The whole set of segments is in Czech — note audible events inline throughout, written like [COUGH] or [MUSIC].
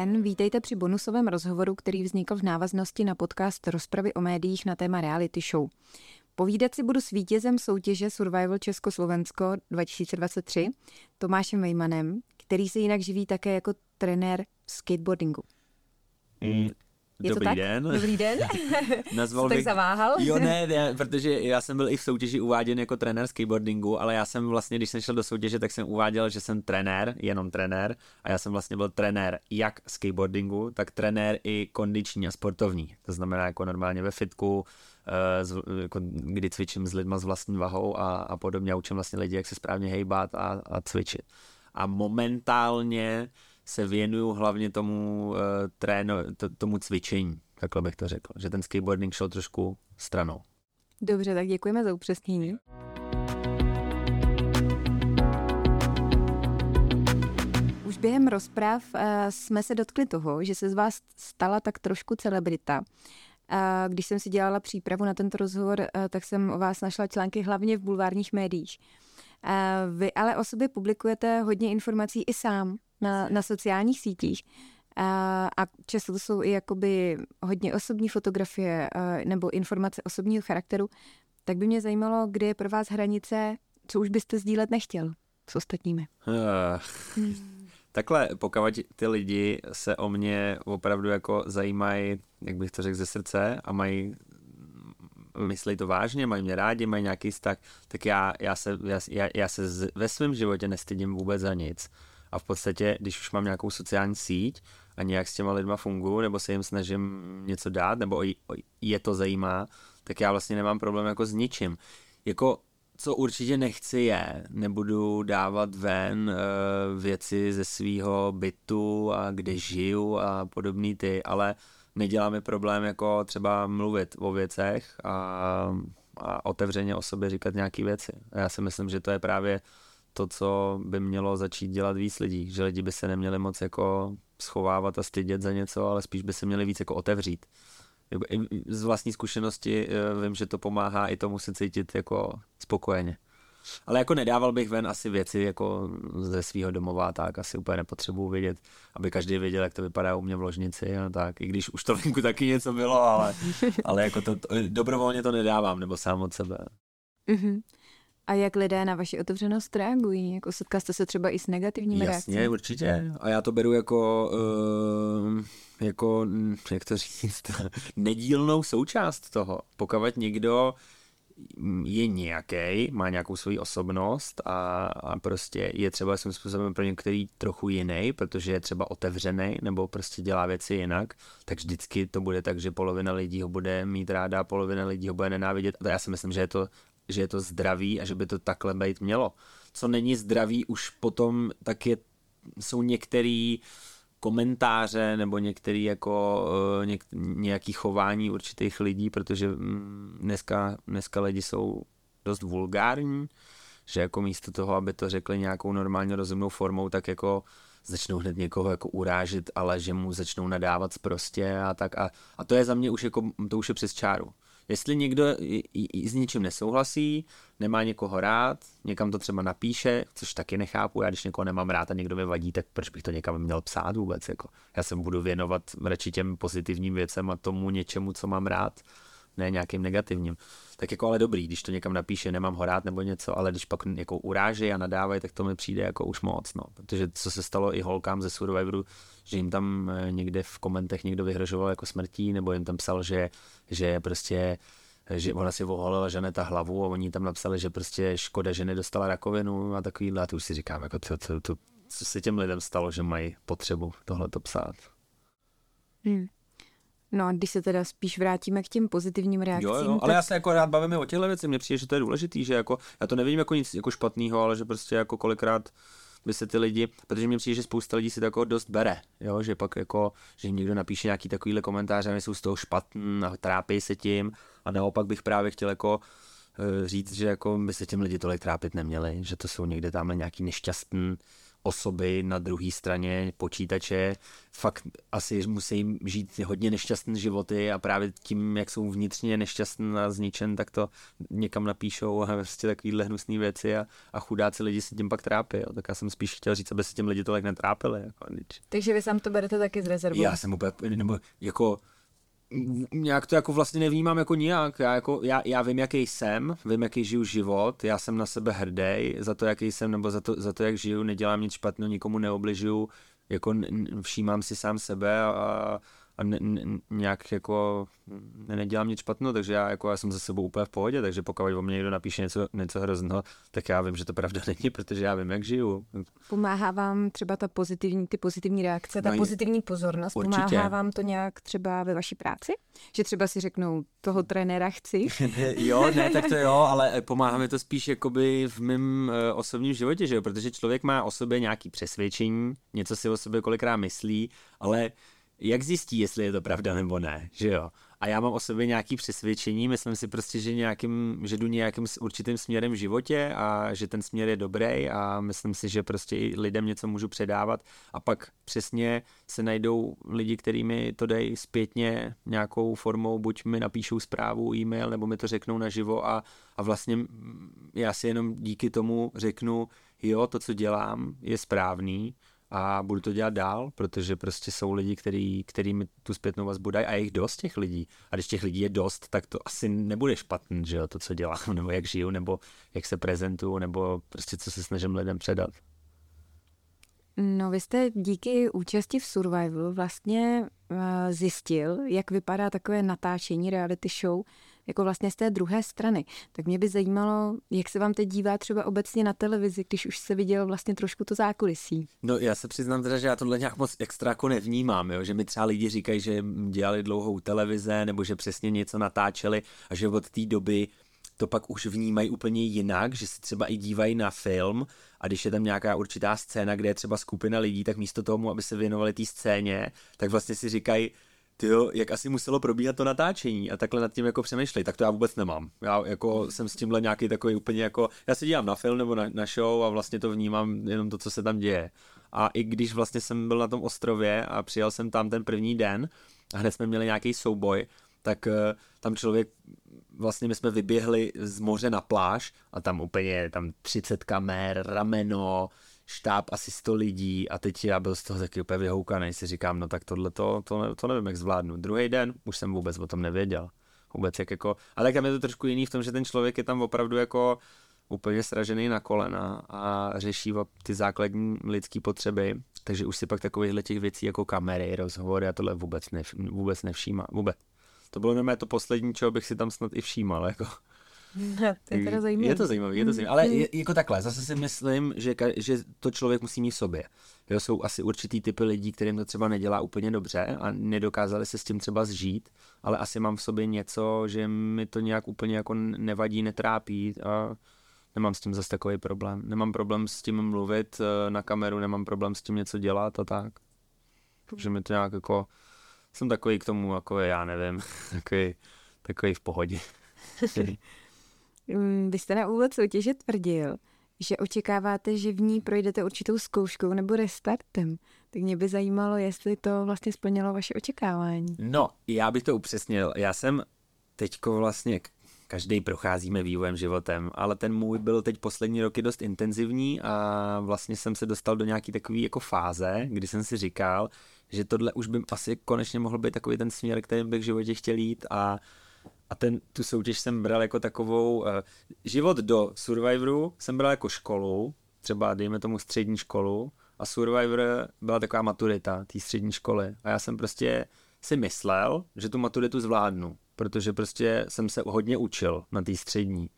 Den, vítejte při bonusovém rozhovoru, který vznikl v návaznosti na podcast Rozpravy o médiích na téma reality show. Povídat si budu s vítězem soutěže Survival Československo 2023, Tomášem Vejmanem, který se jinak živí také jako trenér skateboardingu. Mm, Je Dobrý to tak? den. Dobrý den. [LAUGHS] Nazval tak bych... zaváhal? Jo, ne, ne, protože já jsem byl i v soutěži uváděn jako trenér skateboardingu, ale já jsem vlastně, když jsem šel do soutěže, tak jsem uváděl, že jsem trenér, jenom trenér, a já jsem vlastně byl trenér jak skateboardingu, tak trenér i kondiční a sportovní. To znamená jako normálně ve fitku, eh, jako kdy cvičím s lidma s vlastní vahou a, a podobně a učím vlastně lidi, jak se správně hejbat a, a cvičit. A momentálně se věnuju hlavně tomu, uh, tréno, to, tomu cvičení, takhle bych to řekl, že ten skateboarding šel trošku stranou. Dobře, tak děkujeme za upřesnění. Už během rozprav uh, jsme se dotkli toho, že se z vás stala tak trošku celebrita. Uh, když jsem si dělala přípravu na tento rozhovor, tak jsem o vás našla články hlavně v bulvárních médiích. Uh, vy ale o sobě publikujete hodně informací i sám na, na sociálních sítích. Uh, a často to jsou i jakoby hodně osobní fotografie nebo informace osobního charakteru. Tak by mě zajímalo, kde je pro vás hranice, co už byste sdílet nechtěl s ostatními. Uh, [LAUGHS] takhle, pokud ty lidi se o mě opravdu jako zajímají, jak bych to řekl, ze srdce a mají myslí to vážně, mají mě rádi, mají nějaký vztah, tak já, já se, já, já, se ve svém životě nestydím vůbec za nic. A v podstatě, když už mám nějakou sociální síť a nějak s těma lidma funguji, nebo se jim snažím něco dát, nebo je to zajímá, tak já vlastně nemám problém jako s ničím. Jako co určitě nechci je, nebudu dávat ven uh, věci ze svého bytu a kde žiju a podobný ty, ale nedělá mi problém jako třeba mluvit o věcech a, a otevřeně o sobě říkat nějaké věci. A já si myslím, že to je právě to, co by mělo začít dělat víc lidí, že lidi by se neměli moc jako schovávat a stydět za něco, ale spíš by se měli víc jako otevřít. Z vlastní zkušenosti vím, že to pomáhá i tomu se cítit jako spokojeně. Ale jako nedával bych ven asi věci jako ze svého domova, tak asi úplně nepotřebuju vědět, aby každý věděl, jak to vypadá u mě v ložnici a tak, i když už to venku taky něco bylo, ale, ale jako to, to, dobrovolně to nedávám, nebo sám od sebe. Mm-hmm. A jak lidé na vaši otevřenost reagují? Jako setkal jste se třeba i s negativními Jasně, reakcemi? určitě. A já to beru jako, uh, jako, jak to říct, [LAUGHS] nedílnou součást toho. Pokud někdo je nějaký, má nějakou svoji osobnost a, a prostě je třeba svým způsobem pro některý trochu jiný, protože je třeba otevřený nebo prostě dělá věci jinak, tak vždycky to bude tak, že polovina lidí ho bude mít ráda a polovina lidí ho bude nenávidět. A já si myslím, že je to, že je to zdravý a že by to takhle být mělo. Co není zdravý už potom, tak je, jsou některý komentáře nebo některý jako uh, něk, nějaký chování určitých lidí, protože mm, dneska, dneska lidi jsou dost vulgární, že jako místo toho, aby to řekli nějakou normálně rozumnou formou, tak jako začnou hned někoho jako urážet, ale že mu začnou nadávat prostě a tak a, a to je za mě už jako, to už je přes čáru. Jestli někdo s ničím nesouhlasí, nemá někoho rád, někam to třeba napíše, což taky nechápu, já když někoho nemám rád a někdo mi vadí, tak proč bych to někam měl psát vůbec? Jako. Já se budu věnovat radši těm pozitivním věcem a tomu něčemu, co mám rád, ne nějakým negativním. Tak jako ale dobrý, když to někam napíše, nemám ho rád nebo něco, ale když pak jako urážejí a nadávají, tak to mi přijde jako už moc, no. Protože co se stalo i holkám ze Survivoru, že jim tam někde v komentech někdo vyhrožoval jako smrtí, nebo jim tam psal, že, že prostě že ona si oholila Žaneta hlavu a oni tam napsali, že prostě škoda, že nedostala rakovinu a takovýhle. A to už si říkám, jako to, to, to, co se těm lidem stalo, že mají potřebu tohle to psát. Hmm. No a když se teda spíš vrátíme k těm pozitivním reakcím. Jo, jo, ale tak... já se jako rád bavím o těchto věcech, mně přijde, že to je důležitý, že jako, já to nevidím jako nic jako špatného, ale že prostě jako kolikrát by se ty lidi, protože mi přijde, že spousta lidí si to jako dost bere, jo, že pak jako, že jim někdo napíše nějaký takovýhle komentář a jsou z toho špatný a trápí se tím a naopak bych právě chtěl jako říct, že jako by se těm lidi tolik trápit neměli, že to jsou někde tamhle nějaký nešťastný osoby na druhé straně počítače fakt asi musí žít hodně nešťastné životy a právě tím, jak jsou vnitřně nešťastný a zničen, tak to někam napíšou a prostě takovýhle hnusné věci a, a chudáci lidi se tím pak trápí. Jo. Tak já jsem spíš chtěl říct, aby se těm lidi tolik netrápili. Jako, Takže vy sám to berete taky z rezervou? Já jsem úplně, nebo jako nějak to jako vlastně nevnímám jako nijak. Já, jako, já, já vím, jaký jsem, vím, jaký žiju život, já jsem na sebe hrdý za to, jaký jsem, nebo za to, za to jak žiju, nedělám nic špatného, nikomu neobližuju, jako všímám si sám sebe a, a ne, ne, nějak jako ne, nedělám nic špatného, takže já, jako, já jsem ze sebou úplně v pohodě, takže pokud o mě někdo napíše něco, něco hrozného, tak já vím, že to pravda [LAUGHS] není, protože já vím, jak žiju. Pomáhá vám třeba ta pozitivní, ty pozitivní reakce, ta no, pozitivní pozornost, určitě. pomáhá vám to nějak třeba ve vaší práci? Že třeba si řeknou, toho trenéra chci? [LAUGHS] jo, ne, tak to jo, ale pomáhá mi to spíš jakoby v mém uh, osobním životě, že jo, protože člověk má o sobě nějaký přesvědčení, něco si o sobě kolikrát myslí, ale jak zjistí, jestli je to pravda nebo ne, že jo? A já mám o sobě nějaký přesvědčení, myslím si prostě, že, nějakým, že jdu nějakým určitým směrem v životě a že ten směr je dobrý a myslím si, že prostě i lidem něco můžu předávat a pak přesně se najdou lidi, kteří mi to dají zpětně nějakou formou, buď mi napíšou zprávu, e-mail, nebo mi to řeknou naživo a, a vlastně já si jenom díky tomu řeknu, jo, to, co dělám, je správný, a budu to dělat dál, protože prostě jsou lidi, který, který mi tu zpětnou vazbu dají a je jich dost těch lidí. A když těch lidí je dost, tak to asi nebude špatný, že jo, to, co dělám, [LAUGHS] nebo jak žiju, nebo jak se prezentuju, nebo prostě co se snažím lidem předat. No, vy jste díky účasti v Survival vlastně uh, zjistil, jak vypadá takové natáčení reality show jako vlastně z té druhé strany. Tak mě by zajímalo, jak se vám teď dívá třeba obecně na televizi, když už se viděl vlastně trošku to zákulisí. No já se přiznám teda, že já tohle nějak moc extra jako nevnímám, jo? že mi třeba lidi říkají, že dělali dlouhou televize nebo že přesně něco natáčeli a že od té doby to pak už vnímají úplně jinak, že se třeba i dívají na film a když je tam nějaká určitá scéna, kde je třeba skupina lidí, tak místo tomu, aby se věnovali té scéně, tak vlastně si říkají, tyjo, jak asi muselo probíhat to natáčení a takhle nad tím jako přemýšlej, tak to já vůbec nemám. Já jako jsem s tímhle nějaký takový úplně jako, já se dívám na film nebo na, na show a vlastně to vnímám jenom to, co se tam děje. A i když vlastně jsem byl na tom ostrově a přijel jsem tam ten první den a hned jsme měli nějaký souboj, tak uh, tam člověk, vlastně my jsme vyběhli z moře na pláž a tam úplně tam 30 kamer, rameno, štáb asi 100 lidí a teď já byl z toho taky úplně vyhoukaný, si říkám, no tak tohle to, to, to nevím, jak zvládnu. Druhý den už jsem vůbec o tom nevěděl. Vůbec jak jako, ale tam je to trošku jiný v tom, že ten člověk je tam opravdu jako úplně sražený na kolena a řeší ty základní lidské potřeby, takže už si pak takovýchhle těch věcí jako kamery, rozhovory a tohle vůbec, nev, vůbec nevšímá, vůbec. To bylo normálně to poslední, čeho bych si tam snad i všímal, jako [LAUGHS] to je teda zajímavé. Je to zajímavé, je to zajímavé. Ale je, jako takhle, zase si myslím, že, že to člověk musí mít v sobě. Jo, jsou asi určitý typy lidí, kterým to třeba nedělá úplně dobře a nedokázali se s tím třeba zžít, ale asi mám v sobě něco, že mi to nějak úplně jako nevadí, netrápí a nemám s tím zase takový problém. Nemám problém s tím mluvit eh, na kameru, nemám problém s tím něco dělat a tak. Že mi to nějak jako, jsem takový k tomu, jako já nevím, [LAUGHS] takový, takový v pohodě. [LAUGHS] Mm, vy jste na úvod soutěže tvrdil, že očekáváte, že v ní projdete určitou zkouškou nebo restartem. Tak mě by zajímalo, jestli to vlastně splnilo vaše očekávání. No, já bych to upřesnil. Já jsem teďko vlastně každý procházíme vývojem životem, ale ten můj byl teď poslední roky dost intenzivní a vlastně jsem se dostal do nějaký takový jako fáze, kdy jsem si říkal, že tohle už by asi konečně mohl být takový ten směr, kterým bych v životě chtěl jít a a ten, tu soutěž jsem bral jako takovou, uh, život do Survivoru jsem bral jako školu, třeba dejme tomu střední školu a Survivor byla taková maturita té střední školy a já jsem prostě si myslel, že tu maturitu zvládnu, protože prostě jsem se hodně učil na té střední.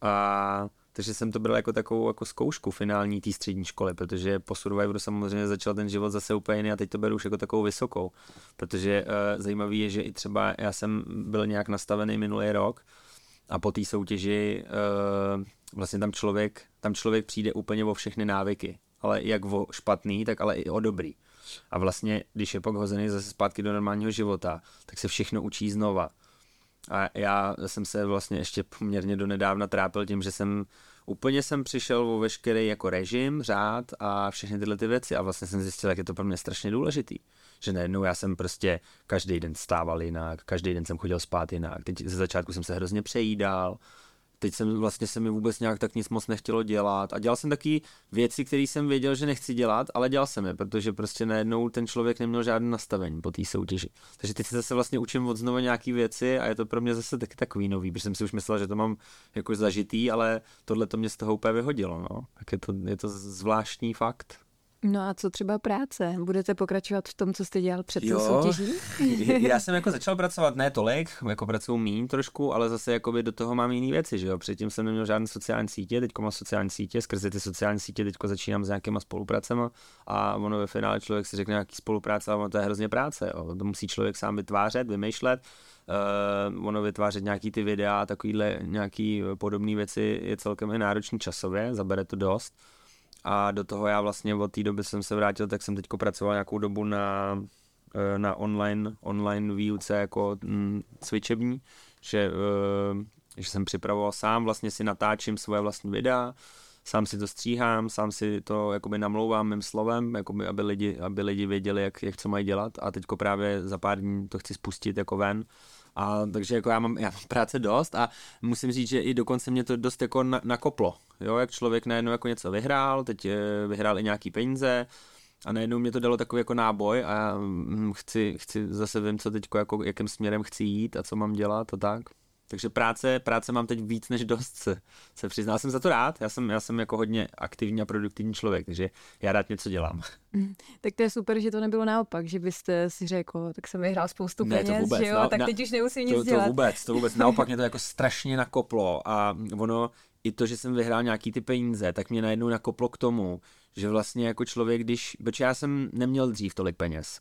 A takže jsem to bral jako takovou jako zkoušku finální té střední školy, protože po Survivoru samozřejmě začal ten život zase úplně jiný a teď to beru už jako takovou vysokou. Protože uh, zajímavý je, že i třeba já jsem byl nějak nastavený minulý rok a po té soutěži uh, vlastně tam člověk, tam člověk přijde úplně o všechny návyky, ale jak o špatný, tak ale i o dobrý. A vlastně, když je pak hozený zase zpátky do normálního života, tak se všechno učí znova A já jsem se vlastně ještě poměrně donedávna trápil tím, že jsem úplně jsem přišel o veškerý jako režim, řád a všechny tyhle ty věci a vlastně jsem zjistil, jak je to pro mě strašně důležitý. Že najednou já jsem prostě každý den stával jinak, každý den jsem chodil spát jinak. Teď ze začátku jsem se hrozně přejídal, teď jsem vlastně se mi vůbec nějak tak nic moc nechtělo dělat a dělal jsem taky věci, které jsem věděl, že nechci dělat, ale dělal jsem je, protože prostě najednou ten člověk neměl žádné nastavení po té soutěži. Takže teď se zase vlastně učím od znova nějaký věci a je to pro mě zase taky takový nový, protože jsem si už myslel, že to mám jako zažitý, ale tohle to mě z toho úplně vyhodilo, no. Tak je to, je to zvláštní fakt. No a co třeba práce? Budete pokračovat v tom, co jste dělal před tou soutěží? [LAUGHS] já jsem [LAUGHS] jako začal pracovat ne tolik, jako pracuju mín trošku, ale zase jakoby do toho mám jiné věci, že jo. Předtím jsem neměl žádné sociální sítě, teď mám sociální sítě, skrze ty sociální sítě teď začínám s nějakýma spolupracemi a ono ve finále člověk si řekne nějaký spolupráce, ale ono to je hrozně práce, jo. To musí člověk sám vytvářet, vymýšlet, uh, ono vytvářet nějaký ty videa, takovýhle nějaký podobné věci je celkem i náročný časově, zabere to dost a do toho já vlastně od té doby jsem se vrátil, tak jsem teď pracoval nějakou dobu na, eh, na online, online výuce jako mm, cvičební, že, eh, že jsem připravoval sám, vlastně si natáčím svoje vlastní videa, sám si to stříhám, sám si to jakoby namlouvám mým slovem, jakoby, aby, lidi, aby lidi věděli, jak, jak co mají dělat. A teďko právě za pár dní to chci spustit jako ven a takže jako já mám, já mám práce dost a musím říct, že i dokonce mě to dost jako na, nakoplo. Jo, jak člověk najednou jako něco vyhrál, teď eh, vyhrál i nějaký peníze, a najednou mě to dalo takový jako náboj a hm, chci, chci zase vím, co teď jako, jakým směrem chci jít a co mám dělat a tak. Takže práce, práce mám teď víc než dost, se, se přiznal. jsem za to rád, já jsem, já jsem jako hodně aktivní a produktivní člověk, takže já rád něco dělám. Mm, tak to je super, že to nebylo naopak, že byste si řekl, tak jsem vyhrál spoustu peněz, ne, to vůbec, že jo, na, tak teď už nemusím nic to, dělat. To vůbec, to vůbec, [LAUGHS] naopak mě to jako strašně nakoplo a ono, i to, že jsem vyhrál nějaký ty peníze, tak mě najednou nakoplo k tomu, že vlastně jako člověk, když, protože já jsem neměl dřív tolik peněz,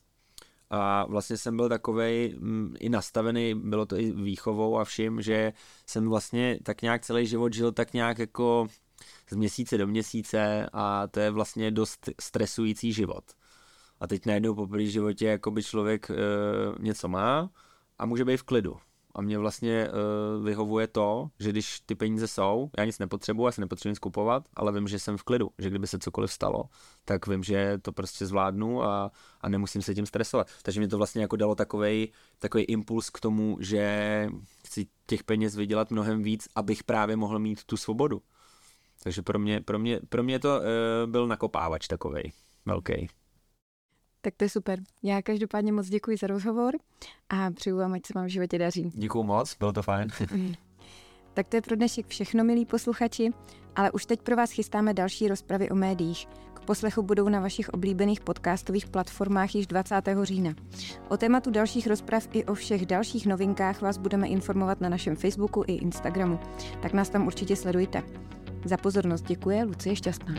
a vlastně jsem byl takovej m, i nastavený, bylo to i výchovou a vším, že jsem vlastně tak nějak celý život žil tak nějak jako z měsíce do měsíce a to je vlastně dost stresující život. A teď najednou po první životě jako by člověk e, něco má a může být v klidu. A mě vlastně uh, vyhovuje to, že když ty peníze jsou, já nic nepotřebuji, já se nepotřebuji skupovat, ale vím, že jsem v klidu, že kdyby se cokoliv stalo, tak vím, že to prostě zvládnu a, a nemusím se tím stresovat. Takže mě to vlastně jako dalo takový impuls k tomu, že chci těch peněz vydělat mnohem víc, abych právě mohl mít tu svobodu. Takže pro mě, pro mě, pro mě to uh, byl nakopávač takovej velký. Tak to je super. Já každopádně moc děkuji za rozhovor a přeju vám, ať se vám v životě daří. Děkuji moc, bylo to fajn. tak to je pro dnešek všechno, milí posluchači, ale už teď pro vás chystáme další rozpravy o médiích. K poslechu budou na vašich oblíbených podcastových platformách již 20. října. O tématu dalších rozprav i o všech dalších novinkách vás budeme informovat na našem Facebooku i Instagramu, tak nás tam určitě sledujte. Za pozornost děkuje Lucie Šťastná.